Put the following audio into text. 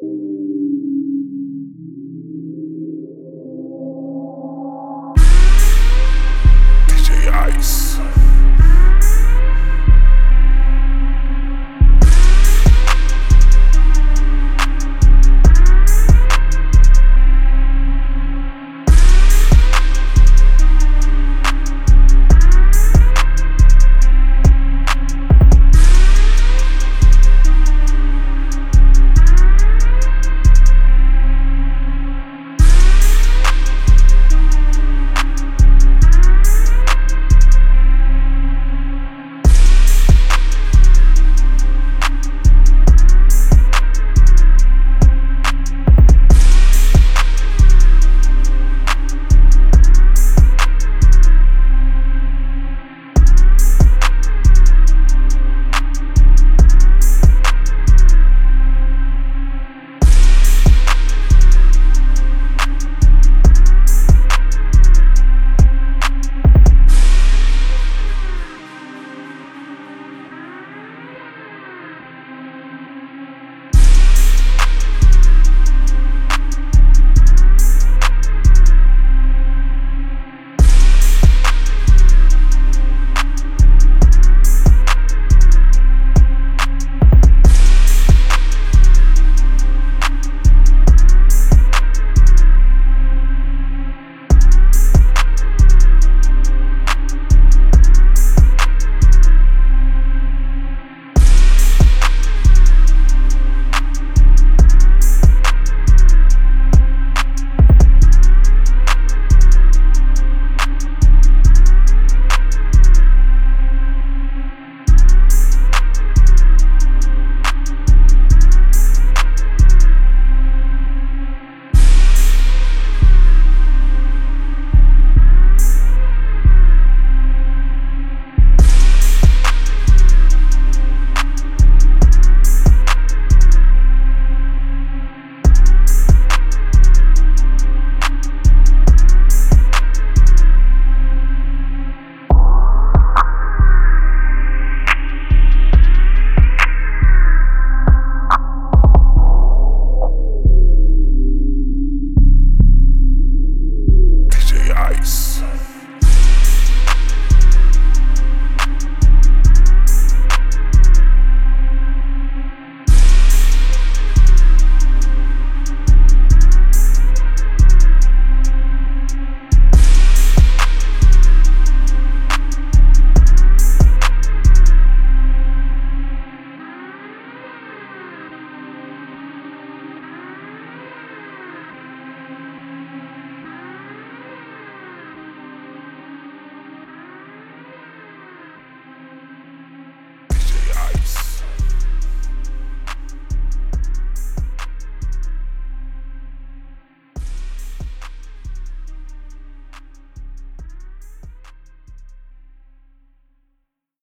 DJ Ice.